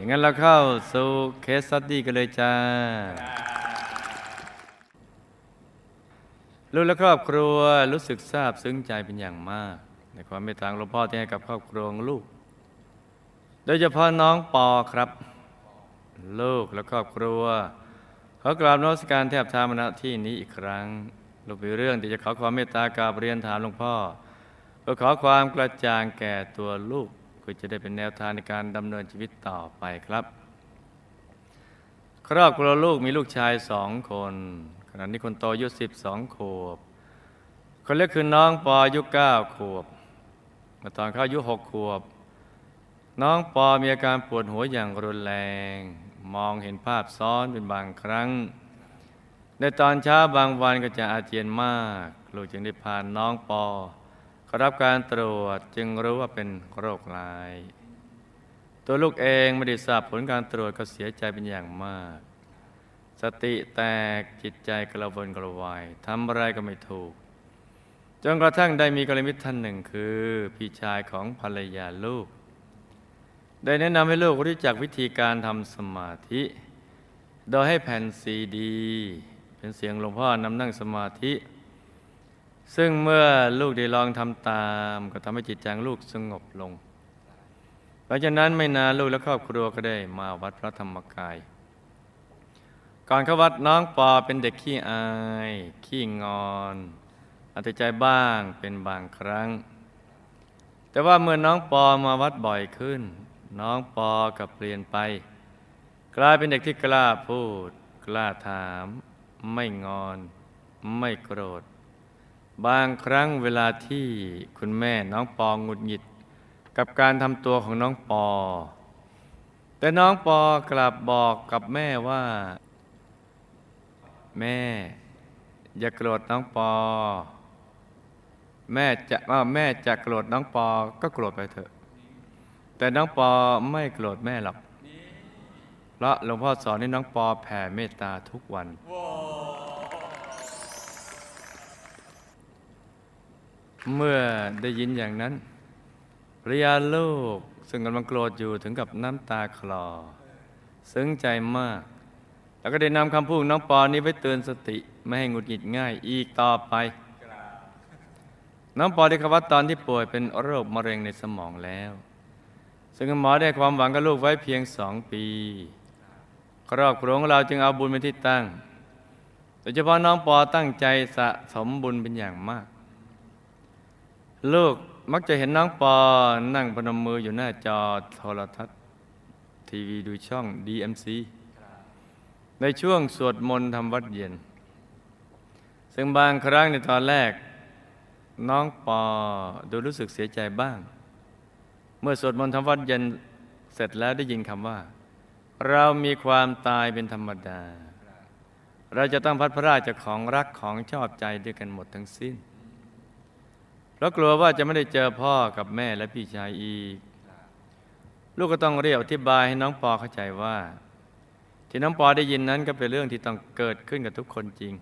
อ่าอย่างนั้นเราเข้าสู่ case study กันเลยจ้าลูกและครอบครัวรู้สึกซาบซึ้งใจเป็นอย่างมาก ในความเมตตาหลวงพ่อที่ให้กับครอบครัวลูก โดยเฉพาะน้องปอครับ ลูกและครอบครัวเขอกราบนมัสการแทบเท้ามาณที่นี้อีกครั้งลูกมีเรื่องที่จะขอความเมตตากราบเรียนถามหลวงพ่อเพื่อขอความกระจ่างแก่ตัวลูก พื่อจะได้เป็นแนวทางในการดำเนินชีวิตต่อไปครับ ครอบครัวลูกมีลูกชายสองคน ขณะนี้คนโตอายุสิบสองขวบ คนเล็กคือน้องปออายุเก้าขวบเมื่อตอนเขาอายุหกขวบ น้องปอมีอาการปวดหัวอย่างรุนแรง มองเห็นภาพซ้อนเป็นบางครั้ง ในตอนเช้าบางวันก็จะอาเจียนมาก ลูกจึงได้พาน้องปอ เขารับการตรวจจึงรู้ว่าเป็นโรคร้าย ตัวลูกเองไม่ได้ทราบผลการตรวจก็เสียใจเป็นอย่างมาก สติแตกจิตใจกระวนกระวายทำอะไรก็ไม่ถูก จนกระทั่งได้มีกรมิตรท่านหนึ่งคือ พี่ชายของภรรยาลูก ได้แนะนำให้ลูกรู้จักวิธีการทำสมาธิ โดยให้แผ่นซีดี เป็นเสียงหลวงพ่อนำนั่งสมาธิ ซึ่งเมื่อลูกได้ลองทำตาม ก็ทำให้จิตใจลูกสงบลง หลังจากนั้นไม่นานลูกและครอบครัวก็ได้มาวัดพระธรรมกาย ก่อนเข้าวัดน้องปอเป็นเด็กขี้อาย ขี้งอนอาแต่ใจบ้างเป็นบางครั้ง แต่ว่าเมื่อน้องปอมาวัดบ่อยขึ้น น้องปอกับเปลี่ยนไป กลายเป็นเด็กที่กล้าพูด กล้าถาม ไม่งอน ไม่โกรธ บางครั้งเวลาที่คุณแม่น้องปองหงุดหงิด กับการทำตัวของน้องปอ แต่น้องปอกลับบอกกับแม่ว่า แม่ อย่าโกรธน้องปอ แม่จะว่าแม่จะโกรธน้องปอก็โกรธไปเถอะ แต่น้องปอไม่โกรธแม่หรอกเพราะหลวงพ่อสอนให้น้องปอแผ่เมตตาทุกวัน เมื่อได้ยินอย่างนั้นภรรยาลูกซึ่งกำลังโกรธอยู่ถึงกับน้ำตาคลอ ซึ้งใจมาก แล้วก็ได้นำคำพูดน้องปอนี้ไว้เตือนสติ ไม่ให้หงุดหงิดง่ายอีกต่อไป น้องปอได้เข้าวัดตอนที่ป่วยเป็นโรคมะเร็งในสมองแล้ว ซึ่งหมอได้ความหวังกับลูกไว้เพียงสองปีครอบครัวของเราจึงเอาบุญเป็นที่ตั้ง โดยเฉพาะน้องปอตั้งใจสะสมบุญเป็นอย่างมาก ลูกมักจะเห็นน้องปอนั่งพนมมืออยู่หน้าจอโทรทัศน์ ทีวีดูช่อง DMC ในช่วงสวดมนต์ทำวัดเย็น ซึ่งบางครั้งในตอนแรก น้องปอดูรู้สึกเสียใจบ้าง เมื่อสวดมนต์ทำวัดเย็นเสร็จแล้วได้ยินคำว่า เรามีความตายเป็นธรรมดา เราจะต้องพัดพระราชจากของรักของชอบใจด้วยกันหมดทั้งสิ้น เพราะกลัวว่าจะไม่ได้เจอพ่อกับแม่และพี่ชายอีก ลูกก็ต้องเรียกอธิบายให้น้องปอเข้าใจว่า ที่น้องปอได้ยินนั้นก็เป็นเรื่องที่ต้องเกิดขึ้นกับทุกคนจริง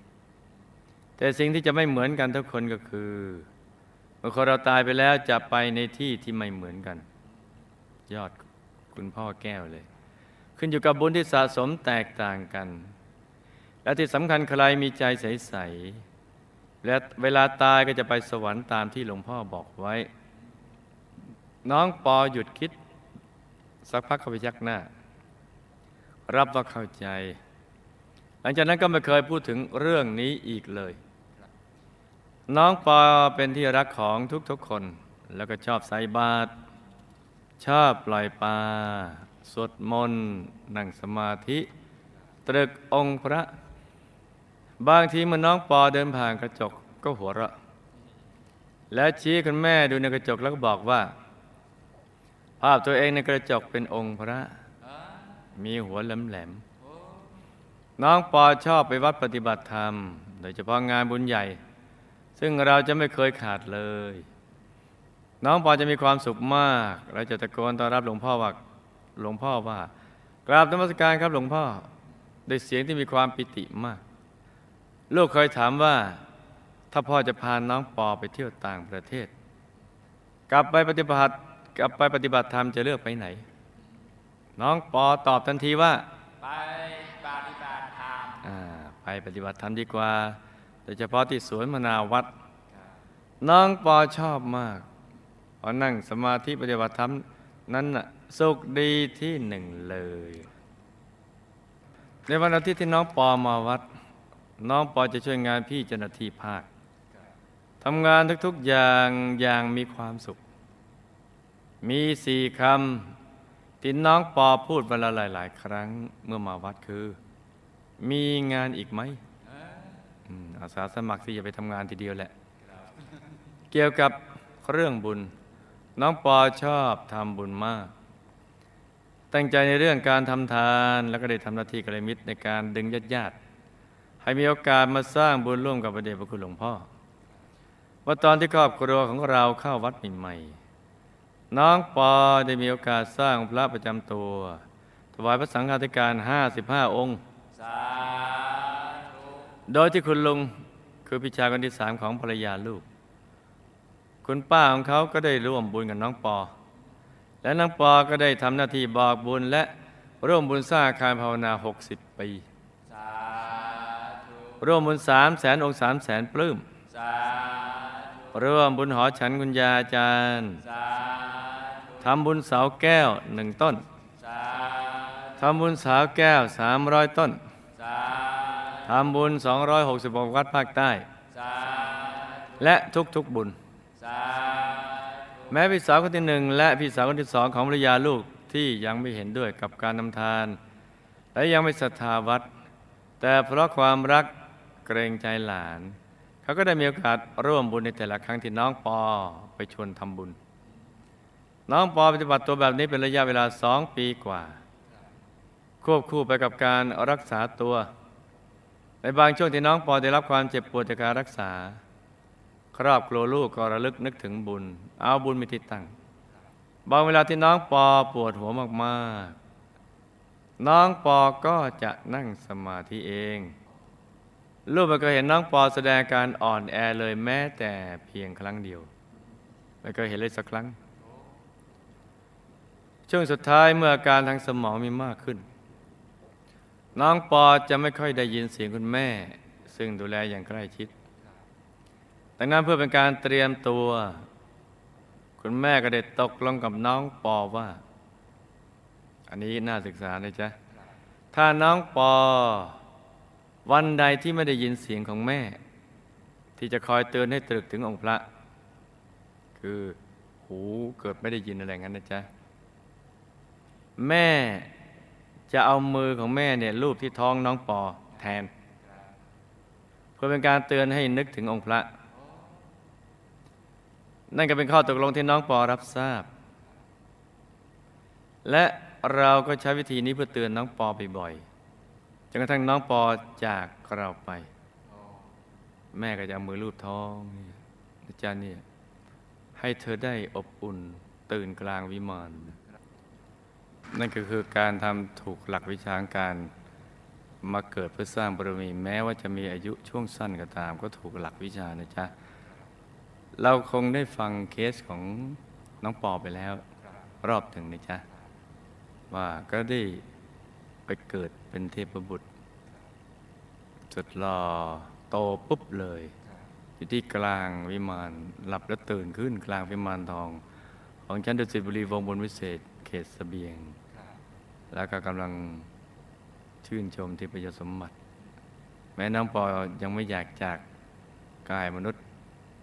แต่สิ่งที่จะไม่เหมือนกันทุกคนก็คือเมื่อคนเราตายไปแล้วจะไปในที่ที่ไม่เหมือนกัน ยอดคุณพ่อแก้วเลย ขึ้นอยู่กับบุญที่สะสมแตกต่างกัน และที่สำคัญใครมีใจใส และเวลาตายก็จะไปสวรรค์ตามที่หลวงพ่อบอกไว้ น้องปอหยุดคิด สักพักเขาไปยักหน้า รับว่าเข้าใจ หลังจากนั้นก็ไม่เคยพูดถึงเรื่องนี้อีกเลย น้องปอเป็นที่รักของทุกๆคน แล้วก็ชอบใส่บาตรชอบปล่อยปลาสวดมนต์นั่งสมาธิ ตรึกองค์พระ บางทีเมื่อน้องปอเดินผ่านกระจกก็หัวเราะ และชี้คุณแม่ดูในกระจกแล้วก็บอกว่า ภาพตัวเองในกระจกเป็นองค์พระ มีหัวแหลมๆน้องปอชอบไปวัดปฏิบัติธรรม โดยเฉพาะงานบุญใหญ่ ซึ่งเราจะไม่เคยขาดเลย น้องปอจะมีความสุขมากเราจะตะโกนต้อนรับหลวงพ่อว่าหลวงพ่อว่ากราบธรรมสการครับหลวงพ่อด้วยเสียงที่มีความปิติมาก ลูกเคยถามว่า ถ้าพ่อจะพาน้องปอไปเที่ยวต่างประเทศ กลับไปปฏิบัติกลับไปปฏิบัติธรรมจะเลือกไปไหน น้องปอตอบทันทีว่า ไปปฏิบัติธรรมอ่าไปปฏิบัติธรรมดีกว่าโดยเฉพาะที่สวนมนาวัดน้องปอชอบมากพอนั่งสมาธิปฏิบัติธรรมนั้นน่ะสุขดีที่หนึ่งเลย ในวันอาทิตย์ที่น้องปอมาวัด น้องปอจะช่วยงานพี่เจ้าหน้าที่ภาคทำงานทุกๆอย่างอย่างมีความสุข มีสี่คำที่น้องปอพูดเวละหลาย ๆ ครั้งเมื่อมาวัดคือ มีงานอีกไหมอืมอาสาสมัครที่จะไปทำงานทีเดียวแหละ เกี่ยวกับเรื่องบุญ น้องปอชอบทำบุญมาก ตั้งใจในเรื่องการทำทานแล้วก็ได้ทำหน้าที่กัลยมิตรในการดึงญาติญาติ มีโอกาสมาสร้างบุญร่วมกับพระเดชพระคุณหลวงพ่อ ว่าตอนที่ครอบครัวของเราเข้าวัดใหม่ๆน้องปอได้มีโอกาสสร้างพระประจำตัว ถวายพระสังฆาธิการ 55 องค์สาธุโดยที่คุณลุงคือพิชาคนที่สามของภรรยาลูก คุณป้าของเขาก็ได้ร่วมบุญกับน้องปอ และน้องปอก็ได้ทำหน้าที่บอกบุญและร่วมบุญสร้างอาคารภาวนา 60 ปี ร่วมบุญสามแสนองค์สามแสนปลื้มสาธุร่วมบุญหอฉันกุญญาอาจารย์สาธุทำบุญเสาแก้วหนึ่งต้นสาธุทำบุญเสาแก้ว300ต้นสาทำบุญ266วัดภาคใต้สาและทุกๆบุญสาแม้พี่สาวคนที่หนึ่งและพี่สาวคนที่สองของภรรยาลูกที่ยังไม่เห็นด้วยกับการนำทาน และยังไม่ศรัทธาวัด แต่เพราะความรัก เกรงใจหลาน เขาก็ได้มีโอกาสร่วมบุญในแต่ละครั้งที่น้องปอไปชวนทำบุญ น้องปอปฏิบัติตัวแบบนี้เป็นระยะเวลาสองปีกว่า ควบคู่ไปกับการรักษาตัว ในบางช่วงที่น้องปอได้รับความเจ็บปวดจากการรักษา ครอบครัวลูกก็ระลึกนึกถึงบุญ เอาบุญมีที่ตั้งบางเวลาที่น้องปอปวดหัวมากๆ น้องปอก็จะนั่งสมาธิเอง ลูกไม่เคยเห็นน้องปอแสดงการอ่อนแอเลยแม้แต่เพียงครั้งเดียวไม่เคยเห็นเลยสักครั้ง ช่วงสุดท้ายเมื่ออาการทางสมองมีมากขึ้น น้องปอจะไม่ค่อยได้ยินเสียงคุณแม่ ซึ่งดูแลอย่างใกล้ชิดดังนั้นเพื่อเป็นการเตรียมตัว คุณแม่ก็ได้ตกลงกับน้องปอว่า อันนี้น่าศึกษานะจ๊ะถ้าน้องปอ วันใดที่ไม่ได้ยินเสียงของแม่ ที่จะคอยเตือนให้ตรึกถึงองค์พระ คือหูเกิดไม่ได้ยินอะไรงั้นนะจ๊ะ แม่จะเอามือของแม่เนี่ยลูบที่ท้องน้องปอแทน เพื่อเป็นการเตือนให้นึกถึงองค์พระ นั่นก็เป็นข้อตกลงที่น้องปอรับทราบ และเราก็ใช้วิธีนี้เพื่อเตือนน้องปอบ่อยๆ จนกระทั่งน้องปอจากเราไป แม่ก็จะเอามือลูบท้องอาจารย์เนี่ยให้เธอได้อบอุ่นตื่นกลางวิมานนั่นก็คือการทำถูกหลักวิชาการมาเกิดเพื่อสร้างบารมีแม้ว่าจะมีอายุช่วงสั้นก็ตาม ก็ถูกหลักวิชานะจ๊ะ เราคงได้ฟังเคสของน้องปอไปแล้ว รอบถึงนะจ๊ะ ว่าก็ได้ ไปเกิดเป็นเทพบุตรสุดหล่อโตปุ๊บเลย อยู่ที่กลางวิมานหลับแล้วตื่นขึ้นกลางวิมานทอง ของชั้นดุสิตบุรีวงบนวิเศษเขตสเสบียง แล้วก็กำลังชื่นชมที่ประโยชน์สมบัติ แม้น้องปอยังไม่อยากจากกายมนุษย์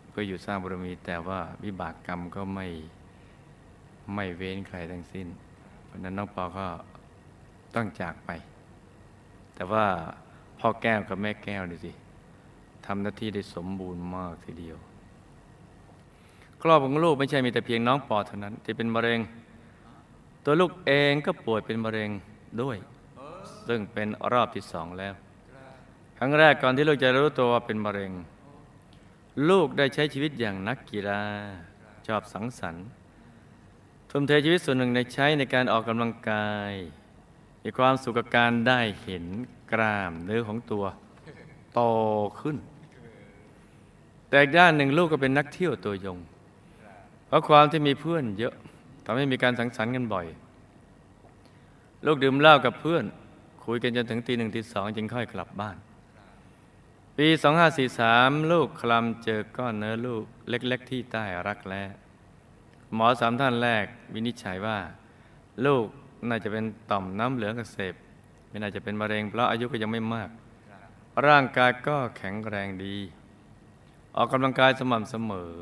เพื่ออยู่สร้างบารมี แต่ว่าวิบากกรรมก็ไม่ไม่เว้นใครทั้งสิ้น เพราะฉะนั้นน้องปอก็ ต้องจากไป แต่ว่าพ่อแก้วกับแม่แก้วนี่สิทำหน้าที่ได้สมบูรณ์มากทีเดียว ครอบของลูกไม่ใช่มีแต่เพียงน้องปอเท่านั้น ที่เป็นมะเร็ง ตัวลูกเองก็ป่วยเป็นมะเร็งด้วย ซึ่งเป็นรอบที่สองแล้ว ครั้งแรกก่อนที่ลูกจะรู้ตัวว่าเป็นมะเร็ง ลูกได้ใช้ชีวิตอย่างนักกีฬาชอบสังสรรค์ทุ่มเทชีวิตส่วนหนึ่งในใช้ในการออกกำลังกาย มีความสุขกับการได้เห็นกล้ามเนื้อของตัวโตขึ้น แต่อีกด้านหนึ่งลูกก็เป็นนักเที่ยวตัวยง เพราะความที่มีเพื่อนเยอะทำให้มีการสังสรรค์กันบ่อย ลูกดื่มเหล้ากับเพื่อน คุยกันจนถึงตีหนึ่งตีสองจึงค่อยกลับบ้าน ปี 2543 ลูกคลำเจอก้อนเนื้อลูกเล็ก ๆ ที่ใต้รักแร้หมอสามท่านแรกวินิจฉัยว่า ลูก น่าจะเป็นต่อมน้ำเหลืองอักเสบไม่น่าจะเป็นมะเร็งเพราะอายุก็ยังไม่มาก ร่างกายก็แข็งแรงดี ออกกำลังกายสม่ำเสมอ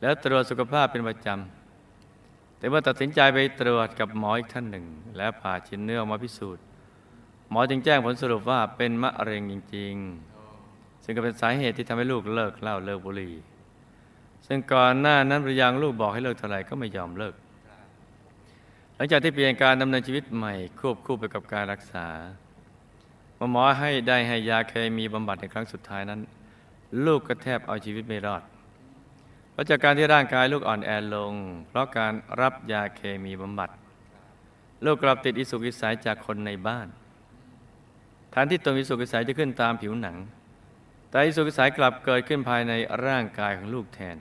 แล้วตรวจสุขภาพเป็นประจำแต่เมื่อตัดสินใจไปตรวจกับหมออีกท่านหนึ่ง และผ่าชิ้นเนื้อมาพิสูจน์ หมอจึงแจ้งผลสรุปว่าเป็นมะเร็งจริง ๆ ซึ่งก็เป็นสาเหตุที่ทำให้ลูกเลิกเหล้าเลิกบุหรี่ซึ่งก่อนหน้านั้นภรรยาของลูกบอกให้เลิกเท่าไหร่ก็ไม่ยอมเลิก หลังจากที่เปลี่ยนการดำเนินชีวิตใหม่ควบคู่ไปกับการรักษาหมอให้ได้ให้ยาเคมีบำบัดในครั้งสุดท้ายนั้น ลูกก็แทบเอาชีวิตไม่รอดเพราะจากการที่ร่างกายลูกอ่อนแอลง เพราะการรับยาเคมีบำบัดลูกกลับติดอิสุกอิสัยจากคนในบ้านแทนที่ตัวอิสุกอิสัยจะขึ้นตามผิวหนัง แต่อิสุกอิสัยกลับเกิดขึ้นภายในร่างกายของลูกแทน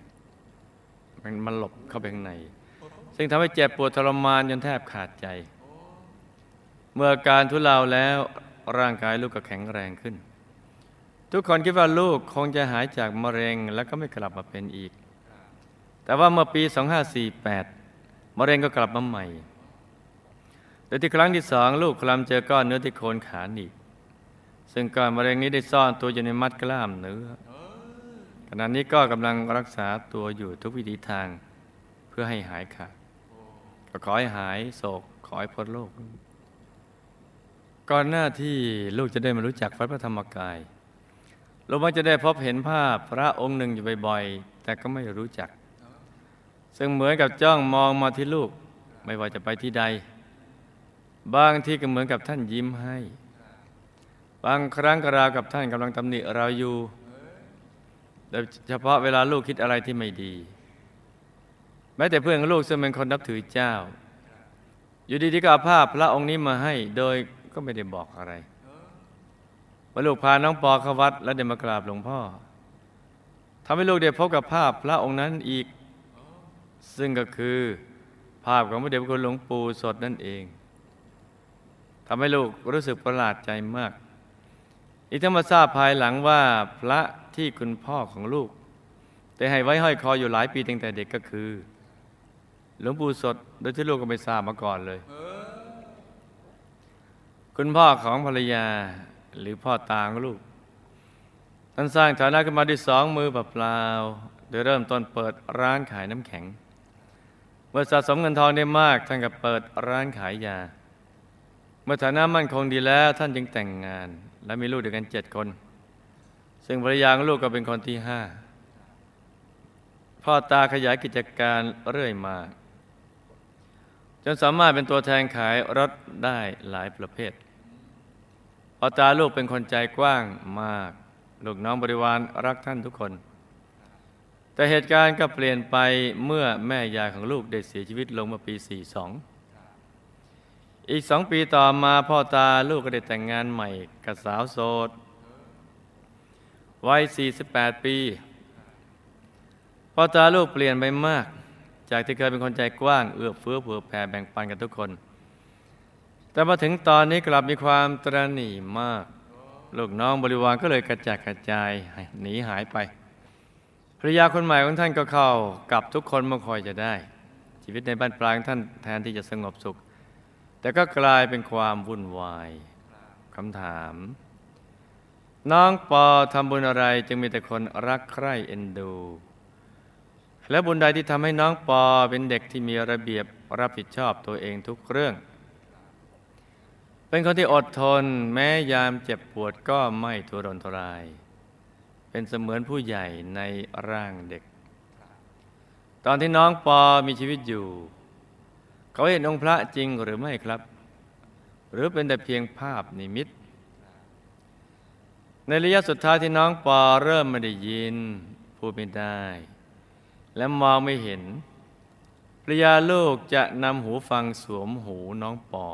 มันมันหลบเข้าไปข้างใน ซึ่งทำให้เจ็บปวดทรมานจนแทบขาดใจ เมื่อการทุเลาแล้วร่างกายลูกก็แข็งแรงขึ้น ทุกคนคิดว่าลูกคงจะหายจากมะเร็งแล้วก็ไม่กลับมาเป็นอีก แต่ว่าเมื่อปี 2548 มะเร็งก็กลับมาใหม่โดยที่ครั้งที่สองลูกคลำเจอก้อนเนื้อที่โคนขาหนีบซึ่งก้อนมะเร็งนี้ได้ซ่อนตัวอยู่ในมัดกล้ามเนื้อขณะนี้ก็กำลังรักษาตัวอยู่ทุกวิธีทางเพื่อให้หายขาด ก็ขอให้หายโศกขอให้พ้นโรคก่อนหน้าที่ลูกจะได้มารู้จักวัดพระธรรมกายลูกมักจะได้พบเห็นภาพพระองค์หนึ่งอยู่บ่อยๆ แต่ก็ไม่รู้จัก ซึ่งเหมือนกับจ้องมองมาที่ลูก ไม่ว่าจะไปที่ใด บางที่ก็เหมือนกับท่านยิ้มให้ บางครั้งกราวกับท่านกำลังตำหนิเราอยู่โดยเฉพาะเวลาลูกคิดอะไรที่ไม่ดี แม้แต่เพื่อนของลูกซึ่งเป็นคนนับถือเจ้า อยู่ดีๆก็เอาภาพพระองค์นี้มาให้โดยก็ไม่ได้บอกอะไรว่าลูกพาน้องปอเข้าวัด แล้วเดินมากราบหลวงพ่อทำให้ลูกได้พบกับภาพพระองค์นั้นอีก ซึ่งก็คือภาพของพระเดชพระคุณหลวงปู่สดนั่นเองทำให้ลูกรู้สึกประหลาดใจมาก อีกทั้งมาทราบภายหลังว่าพระที่คุณพ่อของลูก ได้ให้ไว้ห้อยคออยู่หลายปีตั้งแต่เด็กก็คือ หลวงปู่สด โดยที่ลูกก็ไม่ทราบมาก่อนเลย คุณพ่อของภรรยาหรือพ่อตาของลูกท่านสร้างฐานะขึ้นมาด้วยสองมือเปล่าๆโดยเริ่มต้นเปิดร้านขายน้ำแข็ง เมื่อสะสมเงินทองได้มากท่านก็เปิดร้านขายยา เมื่อฐานะมั่นคงดีแล้วท่านจึงแต่งงาน และมีลูกด้วยกันเจ็ดคน ซึ่งภรรยาของลูกก็เป็นคนที่ห้าพ่อตาขยายกิจการเรื่อยมา จนสามารถเป็นตัวแทนขายรถได้หลายประเภทพ่อตาลูกเป็นคนใจกว้างมาก ลูกน้องบริวารรักท่านทุกคน แต่เหตุการณ์ก็เปลี่ยนไปเมื่อแม่ยายของลูกได้เสียชีวิตลงเมื่อปี 42 อีกสองปีต่อมาพ่อตาลูกก็ได้แต่งงานใหม่กับสาวโสดวัย 48 ปี พ่อตาลูกเปลี่ยนไปมาก จากที่เคยเป็นคนใจกว้างเอื้อเฟื้อเผื่อแผ่แบ่งปันกับทุกคน แต่มาถึงตอนนี้กลับมีความตระหนี่มาก ลูกน้องบริวารก็เลยกระจายกระจายหนีหายไปภรรยาคนใหม่ของท่านก็เข้ากับทุกคนเมื่อคอยจะได้ ชีวิตในบ้านปลางท่านแทนที่จะสงบสุข แต่ก็กลายเป็นความวุ่นวายคำถาม น้องปอทำบุญอะไรจึงมีแต่คนรักใคร่เอ็นดู และบุญใดที่ทำให้น้องปอเป็นเด็กที่มีระเบียบรับผิดชอบตัวเองทุกเรื่อง เป็นคนที่อดทนแม้ยามเจ็บปวดก็ไม่ทุรนทุราย เป็นเสมือนผู้ใหญ่ในร่างเด็ก ตอนที่น้องปอมีชีวิตอยู่ เขาเห็นองค์พระจริงหรือไม่ครับ หรือเป็นแต่เพียงภาพนิมิตในระยะสุดท้ายที่น้องปอเริ่มไม่ได้ยิน พูดไม่ได้ และมองไม่เห็นภรรยาลูกจะนำหูฟังสวมหูน้องปอ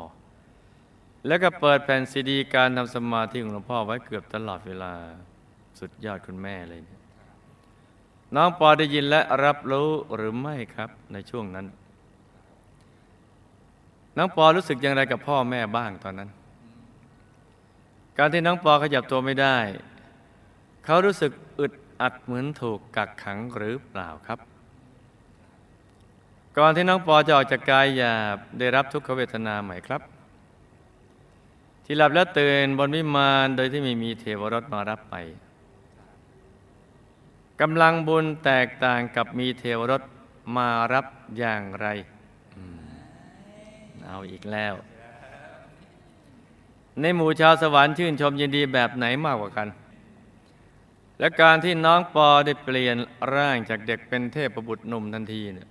แล้วก็เปิดแผ่นซีดีการทำสมาธิของหลวงพ่อไว้เกือบตลอดเวลาสุดยอดคุณแม่เลยเนี่ยน้องปอได้ยินและรับรู้หรือไม่ครับในช่วงนั้น น้องปอรู้สึกอย่างไรกับพ่อแม่บ้างตอนนั้น การที่น้องปอขยับตัวไม่ได้ เขารู้สึกอึดอัดเหมือนถูกกักขังหรือเปล่าครับ ก่อนที่น้องปอจะออกจากกายหยาบได้รับทุกขเวทนาไหมครับ ที่หลับแล้วตื่นบนวิมานโดยที่ไม่มีเทวรถมารับไปกำลังบุญแตกต่างกับมีเทวรถมารับอย่างไรอเอาอีกแล้ว ในหมู่ชาวสวรรค์ชื่นชมยินดีแบบไหนมากกว่ากัน และการที่น้องปอได้เปลี่ยนร่างจากเด็กเป็นเทพประบุตรหนุ่มทันทีเนี่ย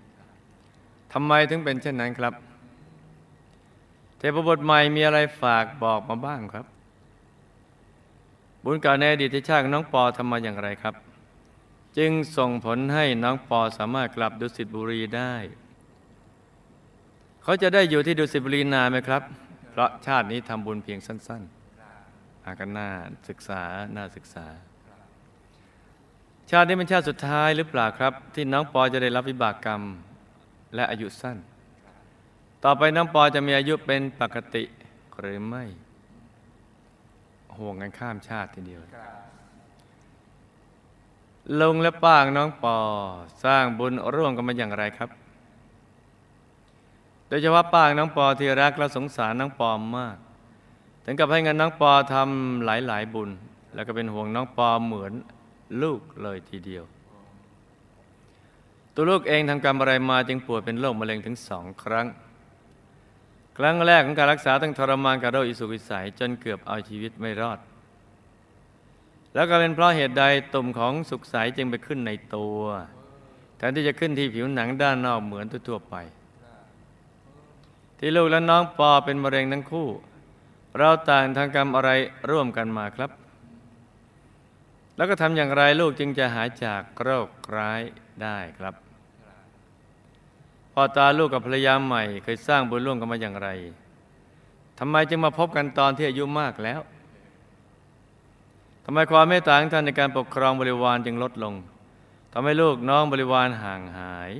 ทำไมถึงเป็นเช่นนั้นครับ เทพบุตรใหม่มีอะไรฝากบอกมาบ้างครับ บุญเก่าในอดีตชาติขน้องปอทำมาอย่างไรครับ จึงส่งผลให้น้องปอสามารถกลับดุสิตบุรีได้ เขาจะได้อยู่ที่ดุสิตบุรีนานไหมครับ เพราะชาตินี้ทำบุญเพียงสั้น ๆ อากันน่าศึกษาน่าศึกษาชาตินี้เป็นชาติสุดท้ายหรือเปล่าครับ ที่น้องปอจะได้รับวิบากกรรม และอายุสั้น ต่อไปน้องปอจะมีอายุเป็นปกติหรือไม่ ห่วงกันข้ามชาติทีเดียวลุงและป้างน้องปอสร้างบุญร่วมกันมาอย่างไรครับ โดยเฉพาะป้างน้องปอที่รักและสงสารน้องปอมาก ถึงกับให้เงินน้องปอทำหลายๆบุญ แล้วก็เป็นห่วงน้องปอเหมือนลูกเลยทีเดียว ตัวลูกเองทำกรรมอะไรมาจึงป่วยเป็นโรคมะเร็งถึงสองครั้ง ครั้งแรกของการรักษาต้องทรมานกับโรคอิสุกิสัยจนเกือบเอาชีวิตไม่รอด แล้วก็เป็นเพราะเหตุใดตุ่มของสุขใสจึงไปขึ้นในตัวแทนที่จะขึ้นที่ผิวหนังด้านนอกเหมือนทั่วไป ที่ลูกและน้องปอเป็นมะเร็งทั้งคู่ เราต่างทางกรรมอะไรร่วมกันมาครับ แล้วก็ทำอย่างไรลูกจึงจะหายจากโรคร้าย ได้ครับพ่อตาลูกกับภรรยาใหม่เคยสร้างบุญร่วมกันมาอย่างไรทำไมจึงมาพบกันตอนที่อายุมากแล้วทำไมความเมตตาของท่านในการปกครองบริวารจึงลดลงทำให้ลูกน้องบริวารห่างหาย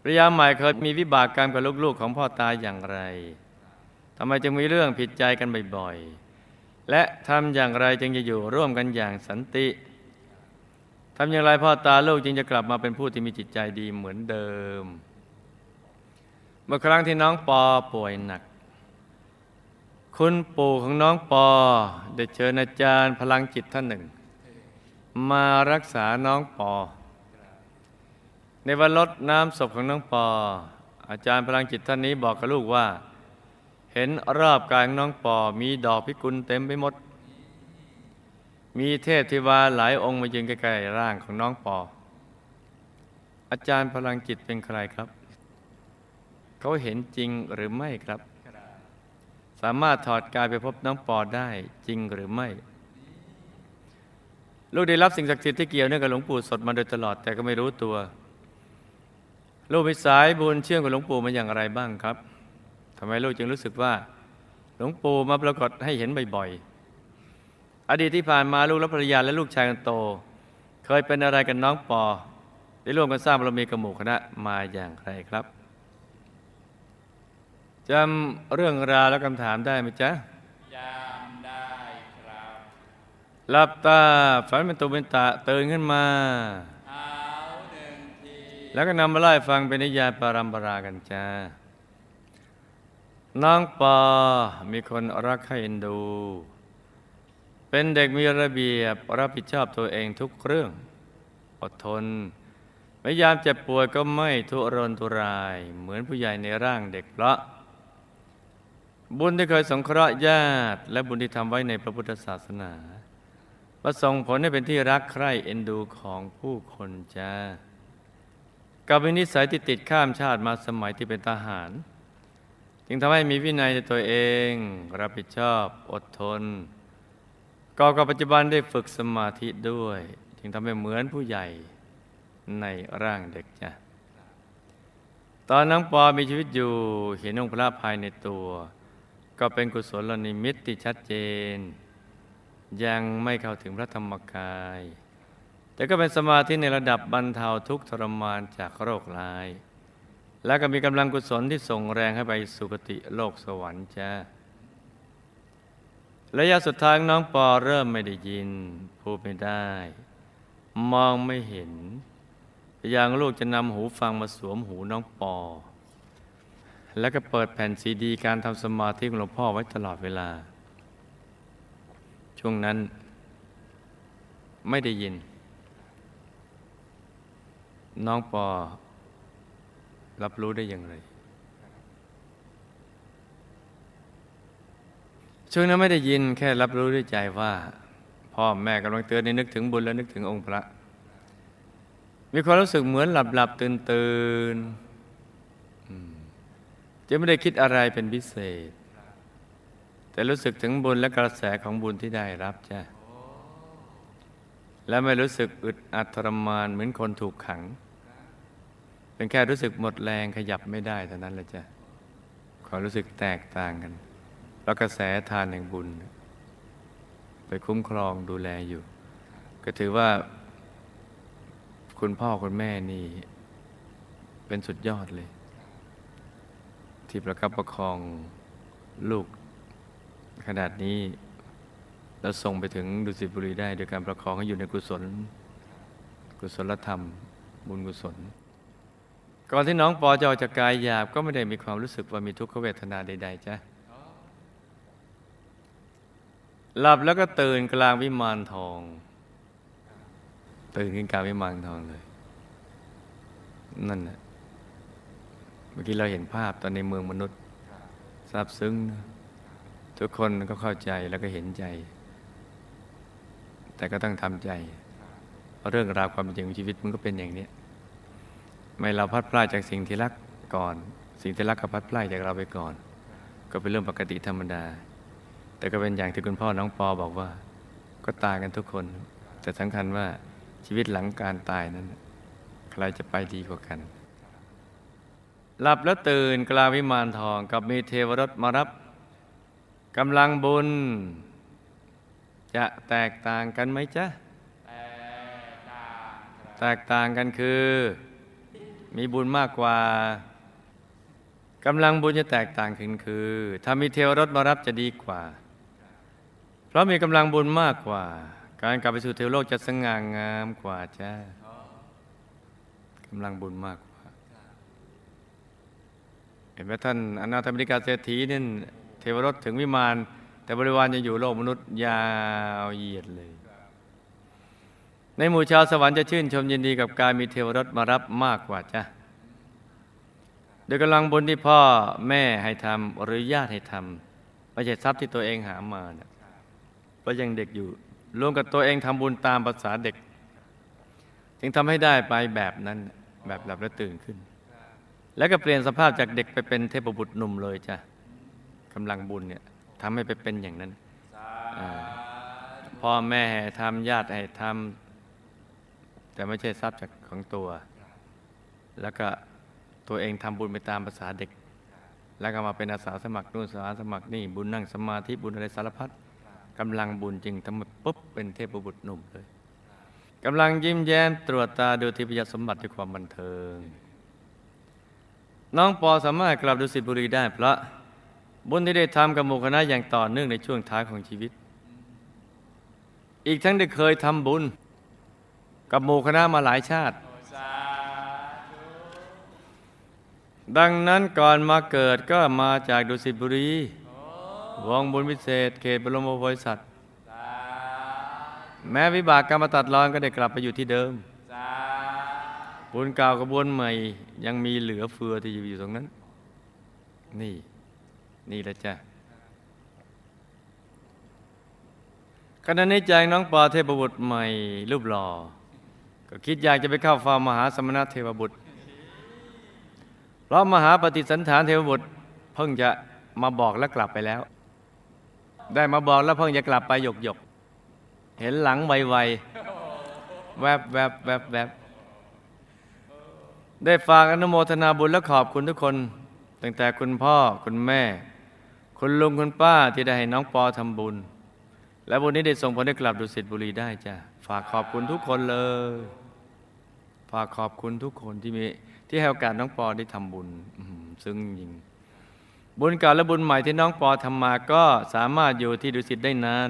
ภรรยาใหม่เคยมีวิบากกรรมกับลูกๆของพ่อตาอย่างไรทำไมจึงมีเรื่องผิดใจกันบ่อยๆ และทำอย่างไรจึงจะอยู่ร่วมกันอย่างสันติ ทำอย่างไรพ่อตาลูกจึงจะกลับมาเป็นผู้ที่มีจิตใจดีเหมือนเดิม เมื่อครั้งที่น้องปอป่วยหนัก คุณปู่ของน้องปอได้เชิญอาจารย์พลังจิตท่านหนึ่ง มารักษาน้องปอ ในวันลดน้ำศพของน้องปอ อาจารย์พลังจิตท่านนี้บอกกับลูกว่า เห็นรอบกายของน้องปอมีดอกพิกุลเต็มไปหมด มีเทพธิวาหลายองค์มายืนใกล้ๆร่างของน้องปอ อาจารย์พลังจิตเป็นใครครับ เขาเห็นจริงหรือไม่ครับ สามารถถอดกายไปพบน้องปอได้จริงหรือไม่ ลูกได้รับสิ่งศักดิ์สิทธิ์ที่เกี่ยวเนื่องกับหลวงปู่สดมาโดยตลอดแต่ก็ไม่รู้ตัว ลูกมีสายบุญเชื่อมกับหลวงปู่มาอย่างไรบ้างครับทำไมลูกจึงรู้สึกว่า หลวงปู่มาปรากฏให้เห็นบ่อยๆ อดีตที่ผ่านมาลูกและภรรยาและลูกชายคนโต เคยเป็นอะไรกันน้องปอ ได้ร่วมกันสร้างบารมีกระหมู่คณะมาอย่างไรครับจำเรื่องราวและคำถามได้ไหมจ๊ะจำได้ครับหลับตาฝันเป็นตุเป็นตะตื่นขึ้นมาเอาหนึ่งทีแล้วก็นำมาไล่ฟังเป็นนิยายปารัมปรากันจ้าน้องปอมีคนรักให้เอ็นดู เป็นเด็กมีระเบียบรับผิดชอบตัวเองทุกเรื่อง อดทนพยายามเจ็บป่วยก็ไม่ทุรนทุราย เหมือนผู้ใหญ่ในร่างเด็กเพราะบุญที่เคยสงเคราะห์ญาติ และบุญที่ทำไว้ในพระพุทธศาสนาประส่งผลให้เป็นที่รักใคร่เอ็นดูของผู้คนจ้ากับนิสัยที่ติดข้ามชาติมาสมัยที่เป็นทหาร จึงทำให้มีวินัยในตัวเอง รับผิดชอบอดทน ก็กับปัจจุบันได้ฝึกสมาธิด้วย จึงทำให้เหมือนผู้ใหญ่ในร่างเด็กจ้ะตอนน้องปอมีชีวิตอยู่เห็นองค์พระภายในตัว ก็เป็นกุศลนิมิตที่ชัดเจน ยังไม่เข้าถึงพระธรรมกาย แต่ก็เป็นสมาธิในระดับบรรเทาทุกทรมานจากโรคร้าย แล้วก็มีกำลังกุศลที่ส่งแรงให้ไปสุคติโลกสวรรค์จ้า ระยะสุดท้ายน้องปอเริ่มไม่ได้ยิน พูดไม่ได้ มองไม่เห็นพยางลูกจะนำหูฟังมาสวมหูน้องปอ แล้วก็เปิดแผ่นซีดี การทำสมาธิของหลวงพ่อไว้ตลอดเวลา ช่วงนั้นไม่ได้ยิน น้องปอรับรู้ได้อย่างไร ช่วงนั้นไม่ได้ยินแค่รับรู้ด้วยใจว่า พ่อแม่กำลังเตือนให้นึกถึงบุญและนึกถึงองค์พระ มีความรู้สึกเหมือนหลับหลับตื่นตื่นจะไม่ได้คิดอะไรเป็นพิเศษ แต่รู้สึกถึงบุญและกระแสของบุญที่ได้รับจ้ะและไม่รู้สึกอึดอัดทรมานเหมือนคนถูกขัง เป็นแค่รู้สึกหมดแรงขยับไม่ได้เท่านั้นแหละจ้ะความรู้สึกแตกต่างกัน แล้วกระแสทานแห่งบุญ ไปคุ้มครองดูแลอยู่ ก็ถือว่า คุณพ่อคุณแม่นี่ เป็นสุดยอดเลย ที่ประคับประคองลูกขนาดนี้แล้วส่งไปถึงดุสิตบุรีได้ โดยการประคองให้อยู่ในกุศล กุศลธรรม บุญกุศล ก่อนที่น้องปอจะออกจากกายหยาบก็ไม่ได้มีความรู้สึกว่ามีทุกขเวทนาใด ๆจ้ะ หลับแล้วก็ตื่นกลางวิมานทอง ตื่นขึ้นกลางวิมานทองเลย นั่นแหละเมื่อกี้เราเห็นภาพตอนในเมืองมนุษย์ซาบซึ้งนะทุกคนก็เข้าใจแล้วก็เห็นใจ แต่ก็ต้องทำใจ เรื่องราวความจริงของชีวิตมันก็เป็นอย่างนี้ไม่เราพัดพลาดจากสิ่งที่รักก่อน สิ่งที่รักก็พัดพลาดจากเราไปก่อน ก็เป็นเรื่องปกติธรรมดา แต่ก็เป็นอย่างที่คุณพ่อน้องปอบอกว่า ก็ตายกันทุกคน แต่สำคัญว่าชีวิตหลังการตายนั้น ใครจะไปดีกว่ากัน หลับแล้วตื่นกลาวิมานทองกับมีเทวรถมารับกำลังบุญ จะแตกต่างกันไหมจ๊ะ แตกต่างกันคือ มีบุญมากกว่ากำลังบุญจะแตกต่างกันคือ ถ้ามีเทวรถมารับจะดีกว่า ราะมีกำลังบุญมากกว่า การกลับไปสู่เทวโลกจะสง่างามกว่าจ้ากำลังบุญมากกว่า เห็นไหมท่านอนาถมิกาเศรษฐีนี่เทวรถถึงวิมาน แต่บริวารยังอยู่โลกมนุษย์ยาวเหยียดเลย ในหมู่ชาวสวรรค์จะชื่นชมยินดีกับการมีเทวรถมารับมากกว่าจ้ะโดยกำลังบุญที่พ่อแม่ให้ทำหรือญาติให้ทำไม่ใช่ทรัพย์ที่ตัวเองหามานะเพ ราะยังเด็กอยู่รวมกับตัวเองทำบุญตามภาษาเด็ก จึงทำให้ได้ไปแบบนั้นแบบหลับและตื่นขึ้น แล้วก็เปลี่ยนสภาพจากเด็กไปเป็นเทพบุตรหนุ่มเลยจ้ะกำลังบุญเนี่ยทำให้ไปเป็นอย่างนั้นพ่อแม่ให้ทำญาติให้ทำแต่ไม่ใช่ทรัพย์จากของตัว แล้วก็ตัวเองทำบุญไปตามภาษาเด็ก แล้วก็มาเป็นอาสาสมัครนู่นอาสาสมัครนี่บุญนั่งสมาธิบุญอะไรสารพัด กำลังบุญจริงทำปุ๊บเป็นเทพบุตรหนุ่มเลยกำลังยิ้มแย้มตรวจตาดูทิพยสมบัติด้วยความบันเทิง น้องปอสามารถกลับดุสิตบุรีได้เพราะบุญที่ได้ทำกับหมู่คณะอย่างต่อเนื่องในช่วงท้ายของชีวิต อีกทั้งได้เคยทำบุญ กับหมู่คณะมาหลายชาติ ดังนั้นก่อนมาเกิดก็มาจากดุสิตบุรี วงบุญพิเศษ เขตบรมโพธิสัตว์แม้วิบากกรรมตัดรอนก็ได้กลับไปอยู่ที่เดิมบุญเก่ากับบุญใหม่ ยังมีเหลือเฟือที่อยู่ตรงนั้น นี่ นี่แหละจ้ะขณะนี้ใจน้องปอเทพบุตรใหม่ รูปหล่อ ก็คิดอยากจะไปเข้าฟาร์มมหาสมณเทวบุตร เพราะมหาปฏิสันฐานเทวบุตร เพิ่งจะมาบอกแล้วกลับไปแล้ว ได้มาบอกแล้วเพิ่งจะกลับไปหยกหยกเห็นหลังไวๆแวบแวบแวบแวบได้ฝากอนุโมทนาบุญและขอบคุณทุกคนตั้งแต่คุณพ่อคุณแม่ คุณลุงคุณป้าที่ได้ให้น้องปอทำบุญ และบุญนี้ได้ส่งผลให้กลับดุสิตบุรีได้จ้ะฝากขอบคุณทุกคนเลย ฝากขอบคุณทุกคนที่มีที่ให้โอกาสน้องปอได้ทำบุญซึ้งจริง บุญเก่าและบุญใหม่ที่น้องปอทำมาก็สามารถอยู่ที่ดุสิตได้นาน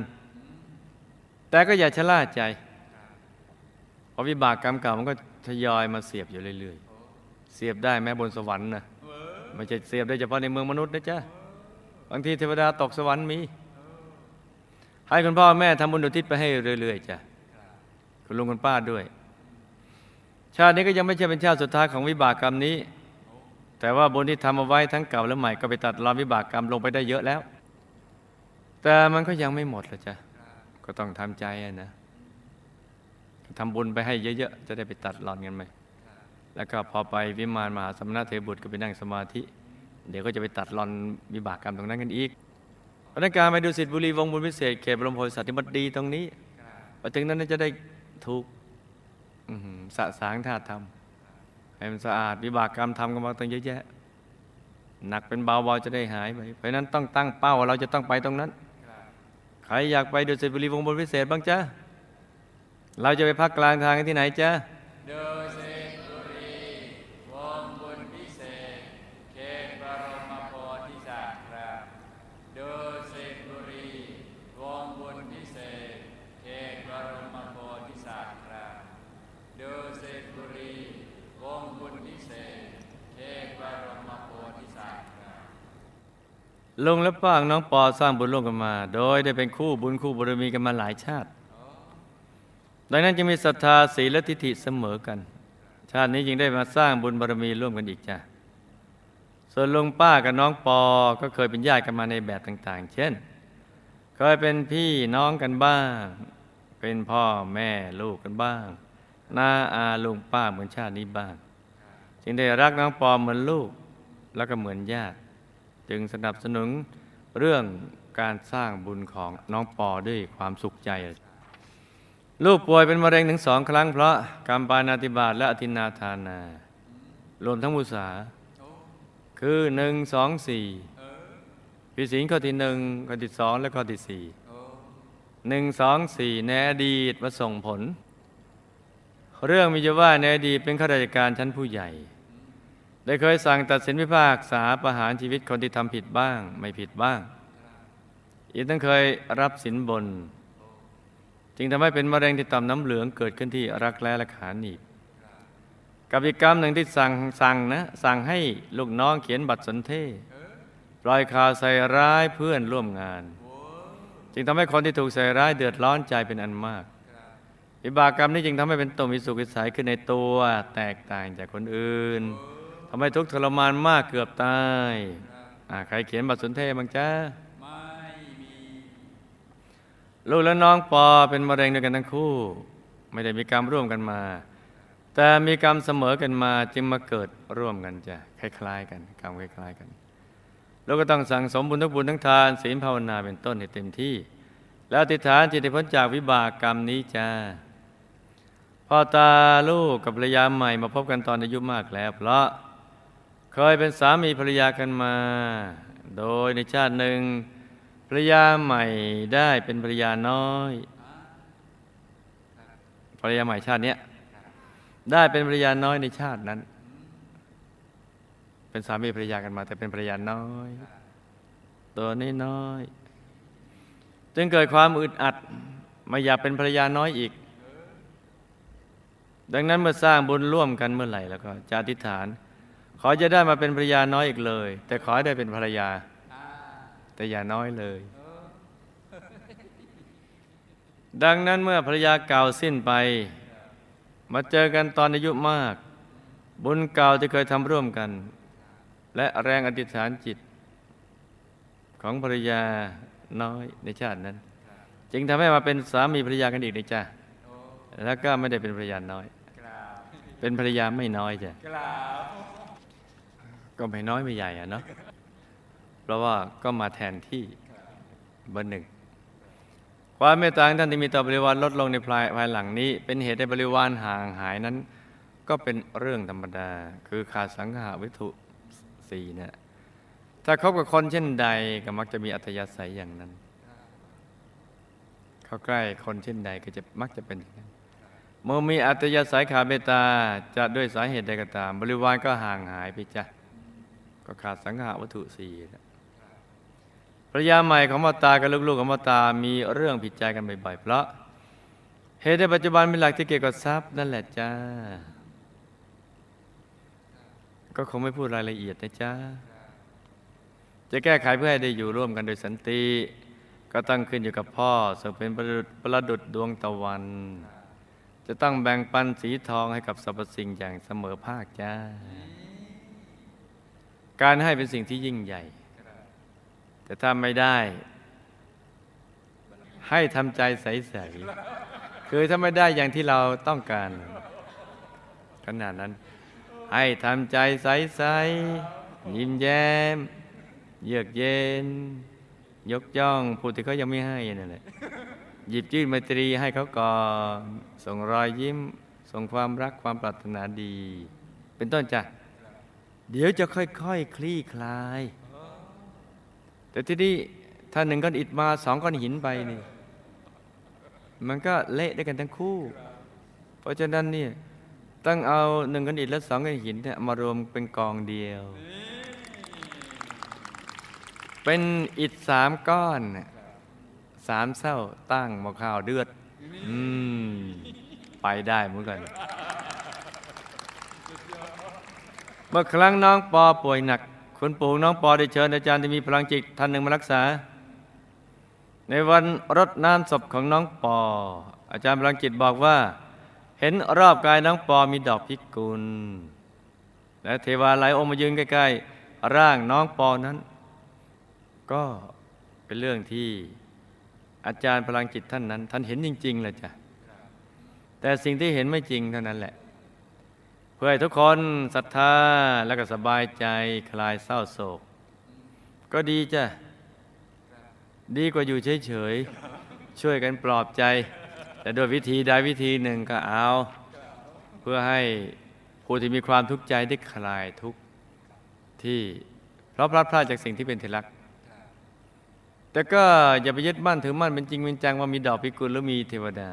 แต่ก็อย่าชะล่าใจเพราะวิบากกรรมเก่ามันก็ทยอยมาเสียบอยู่เรื่อยๆ เสียบได้แม้บนสวรรค์นะไม่ใช่เสียบได้เฉพาะในเมืองมนุษย์นะจ๊ะบางทีเทวดาตกสวรรค์มี ให้คุณพ่อแม่ทำบุญอุทิศไปให้เรื่อยๆจ้ะคุณลุงคุณป้าด้วย ชาตินี้ก็ยังไม่ใช่เป็นชาติสุดท้ายของวิบากกรรมนี้ แต่ว่าบุญที่ทำเอาไว้ทั้งเก่าและใหม่ก็ไปตัดรอนวิบากกรรมลงไปได้เยอะแล้ว แต่มันก็ยังไม่หมดละจ้ะก็ต้องทำใจนะทำบุญไปให้เยอะๆจะได้ไปตัดรอนกันไหมแล้วก็พอไปวิมานมหาสมณะเทวบุตรก็ไปนั่งสมาธิ เดี๋ยวก็จะไปตัดรอนวิบากกรรมตรงนั้นกันอีกพนักการไปดูสิทธิบุรีวงบุญพิเศษเขตบรมโพธิสัตว์ที่มันดีตรงนี้พอถึงนั้นจะได้ถูกสะสางธาตุธรรม ให้มันสะอาดวิบากกรรมทำกันมาตั้งเยอะแยะหนักเป็นเบาๆจะได้หายไป เพราะนั้นต้องตั้งเป้าว่าเราจะต้องไปตรงนั้น ใครอยากไปดูสิทธิบุรีวงบนพิเศษบ้างจ๊ะเราจะไปพักกลางทางที่ไหนจ๊ะ ดูสิบุรีวงบุญพิเศษ เขตบรมโพธิสัตว์ครับดูสิบุรีวงบุญพิเศษ เขตบรมโพธิสัตว์ครับดูสิบุรีวงบุญพิเศษ เขตบรมโพธิสัตว์ครับ ลุงและป้างน้องปอสร้างบุญร่วมกันมา โดยได้เป็นคู่บุญคู่บารมีกันมาหลายชาติ ดังนั้นจึงมีศรัทธาศีลและทิฏฐิเสมอกัน ชาตินี้จึงได้มาสร้างบุญบารมีร่วมกันอีกจ้ะส่วนลุงป้ากับน้องปอก็เคยเป็นญาติกันมาในแบบต่าง ๆ เช่น เคยเป็นพี่น้องกันบ้าง เป็นพ่อแม่ลูกกันบ้างน้าอาลุงป้าเหมือนชาตินี้บ้าง จึงได้รักน้องปอเหมือนลูกแล้วก็เหมือนญาติ จึงสนับสนุนเรื่องการสร้างบุญของน้องปอด้วยความสุขใจ ลูกป่วยเป็นมะเร็งถึงสองครั้งเพราะกรรมปานาติบาตและอธินาทานารวมทั้งมุสา คือหนึ่งสองสี่พิสิงข้อที่หนึ่งข้อที่สองและข้อที่สี่หนึ่งสองสี่ในอดีตมาส่งผล เรื่องมีจะว่าในอดีตเป็นข้าราชการชั้นผู้ใหญ่ ได้เคยสั่งตัดสินพิพากษาประหารชีวิตคนที่ทำผิดบ้าง ไม่ผิดบ้าง อีกทั้งเคยรับสินบน จึงทำให้เป็นมะเร็งที่ต่อมน้ำเหลืองเกิดขึ้นที่รักแร้และขาหนีบกับอีกกรรมหนึ่งที่สั่งสั่งนะสั่งให้ลูกน้องเขียนบัตรสนเทศปล่อยข่าวใส่ร้ายเพื่อนร่วมงาน จึงทำให้คนที่ถูกใส่ร้ายเดือดร้อนใจเป็นอันมากวิบากกรรมนี้จึงทำให้เป็นตุ่มวิสุขิสัยขึ้นในตัวแตกต่างจากคนอื่น ทำให้ทุกข์ทรมานมากเกือบตายใครเขียนบัตรสนเทศบ้างจ้าไม่มีลูกและน้องปอเป็นมะเร็งด้วยกันทั้งคู่ ไม่ได้มีกรรมร่วมกันมา แต่มีกรรมเสมอกันมาจึงมาเกิดร่วมกันจ้ะคล้ายๆ กันกรรมคล้าย ๆ กันเราก็ต้องสั่งสมบุญทุกบุญทั้งทานศีลภาวนาเป็นต้นให้เต็มที่ แล้วอธิฐานจิตพ้นจากวิบากกรรมนี้จ้าพ่อตาลูกกับภรรยาใหม่มาพบกันตอนอายุมากแล้ว เพราะ เคยเป็นสามีภรรยากันมา โดยในชาติหนึ่งภรรยาใหม่ได้เป็นภรรยาน้อยภรรยาใหม่ชาตินี้ได้เป็นภรรยาน้อยในชาตินั้น เป็นสามีภรรยากันมา แต่เป็นภรรยาน้อย ตัวนี้น้อย จึงเกิดความอึดอัดไม่อยากเป็นภรรยาน้อยอีก ดังนั้นเมื่อสร้างบุญร่วมกันเมื่อไหร่แล้วก็จะอธิษฐาน ขอจะได้มาเป็นภรรยาน้อยอีกเลย แต่ขอให้ได้เป็นภรรยา แต่อย่าน้อยเลย ดังนั้นเมื่อภรรยาเก่าสิ้นไป มาเจอกันตอนอายุมาก บุญเก่าที่เคยทำร่วมกัน และแรงอธิษฐานจิต ของภรรยาน้อยในชาตินั้น จึงทำให้มาเป็นสามีภรรยากันอีกนะจ้ะแล้วก็ไม่ได้เป็นภรรยาน้อย เป็นภรรยาไม่น้อยจ้ะ ก็ไม่น้อยไม่ใหญ่อะเนาะเพราะว่าก็มาแทนที่เบอร์หนึ่งความเมตตางท่านที่มีต่อบริวารลดลงในภายภายหลังนี้ เป็นเหตุให้บริวารห่างหายนั้น ก็เป็นเรื่องธรรมดา คือขาดสังหาวิถุสีเนี่ยถ้าคบกับคนเช่นใดก็มักจะมีอัธยาศัยอย่างนั้น เข้าใกล้คนเช่นใดก็จะมักจะเป็นอย่างนั้นเมื่อมีอัตยาสายขาดเมตตาจะด้วยสาเหตุใดก็ตาม บริวารก็ห่างหายไปจ้ะ ก็ขาดสังหาวัตถุสี่นะภรรยาใหม่ของมาตากับลูกๆของมาตามีเรื่องผิดใจกันบ่อยๆเพราะเหตุในปัจจุบันเป็นหลักที่เกี่ยวกับทรัพย์นั่นแหละจ้า ก็คงไม่พูดรายละเอียดนะจ้า จะแก้ไขเพื่อให้ได้อยู่ร่วมกันโดยสันติ ก็ตั้งขึ้นอยู่กับพ่อซึ่งเป็นประดุจประดุดดวงตะวัน จะต้องแบ่งปันสีทองให้กับสรรพสิ่งอย่างเสมอภาคจ้า การให้เป็นสิ่งที่ยิ่งใหญ่ แต่ถ้าไม่ได้ ให้ทำใจใสๆคือถ้าไม่ได้อย่างที่เราต้องการ ขนาดนั้น ให้ทำใจใสๆยิ้มแย้ม เยือกเย็น ยกย่องผู้ที่เขายังไม่ให้นั่นแหละหยิบยื่นไมตรีให้เขาก่อนส่งรอยยิ้ม ส่งความรักความปรารถนาดี เป็นต้นจ้ะ เดี๋ยวจะค่อยๆคคลี่คลาย แต่ที่นี่ถ้าหนึ่งก้อนอิฐมาสองก้อนหินไปนี่ มันก็เละด้วยกันทั้งคู่ เพราะฉะนั้นเนี่ยต้องเอาหนึ่งก้อนอิฐและสองก้อนหินเนี่ยมารวมเป็นกองเดียว เป็นอิฐสามก้อนสามเศร้าตั้งหมอข้าวเดือด อืม ไปได้เหมือนกัน เมื่อครั้งน้องปอป่วยหนัก คุณปู่น้องปอได้เชิญอาจารย์ที่มีพลังจิตท่านหนึ่งมารักษา ในวันรดน้ำศพของน้องปอ อาจารย์พลังจิตบอกว่า เห็นรอบกายน้องปอมีดอกพิกุล และเทวาหลายองค์มายืนใกล้ๆ ร่างน้องปอนั้น ก็เป็นเรื่องที่อาจารย์พลังจิตท่านนั้น ท่านเห็นจริงๆเลยจ้ะแต่สิ่งที่เห็นไม่จริงเท่านั้นแหละ เพื่อให้ทุกคนศรัทธาและก็สบายใจคลายเศร้าโศก ก็ดีจ้ะ ดีกว่าอยู่เฉยๆ ช่วยกันปลอบใจ แต่ด้วยวิธีใดวิธีหนึ่งก็เอา เพื่อให้ผู้ที่มีความทุกข์ใจได้คลายทุกข์ที่เพราะพลาดพลาดจากสิ่งที่เป็นที่รักแต่ก็อย่าไปยึดมั่นถือมั่นเป็นจริงเป็นจังว่ามีดอกพิกุลหรือมีเทวดา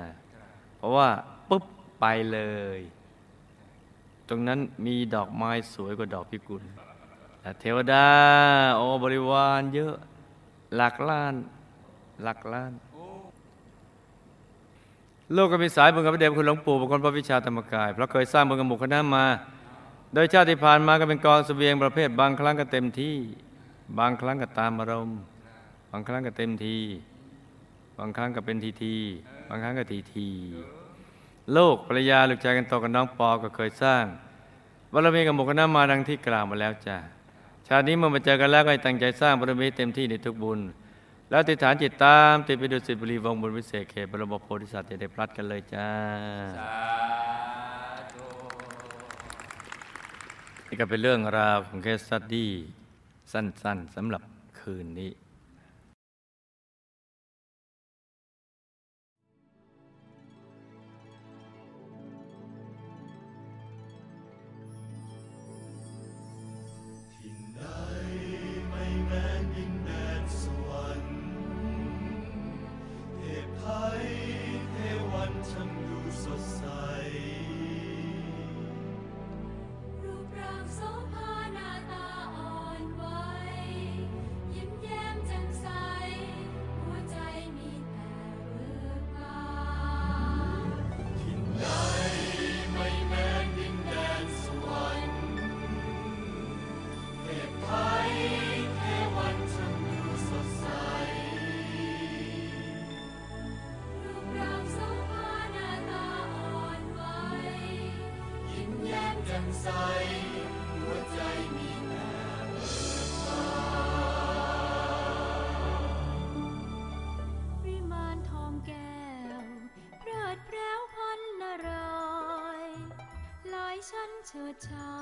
เพราะว่าปุ๊บไปเลย ตรงนั้นมีดอกไม้สวยกว่าดอกพิกุลแต่เทวดา โอบริวารเยอะ หลักล้าน หลักล้าน โลกก็มีสายบุญกับพระเดชคุณหลวงปู่บุคคลพระวิชาธรรมกาย เพราะเคยสร้างบุญกับหมู่คณะมา โดยชาติที่ผ่านมาก็เป็นกองเสบียงประเภท บางครั้งก็เต็มที่ บางครั้งก็ตามอารมณ์ บางครั้งก็เต็มที บางครั้งก็เป็นทีที บางครั้งก็ทีที ลูกภรรยาลูกชายกันโตกับน้องปอก็เคยสร้างบารมีกับหมู่คณะมาดังที่กล่าวมาแล้วจ้าชาตินี้เมื่อมาเจอกันแล้วก็ให้ตั้งใจสร้างบารมีเต็มที่ในทุกบุญ แล้วติดฐานจิตตามติดไปดูสิบุรีวงบุญวิเศษเขตบรมโพธิสัตว์จะได้พลัดกันเลยจ้าสาธุนี่ก็เป็นเรื่องราวของเคสสตดี้สั้นๆสำหรับคืนนี้ so tall.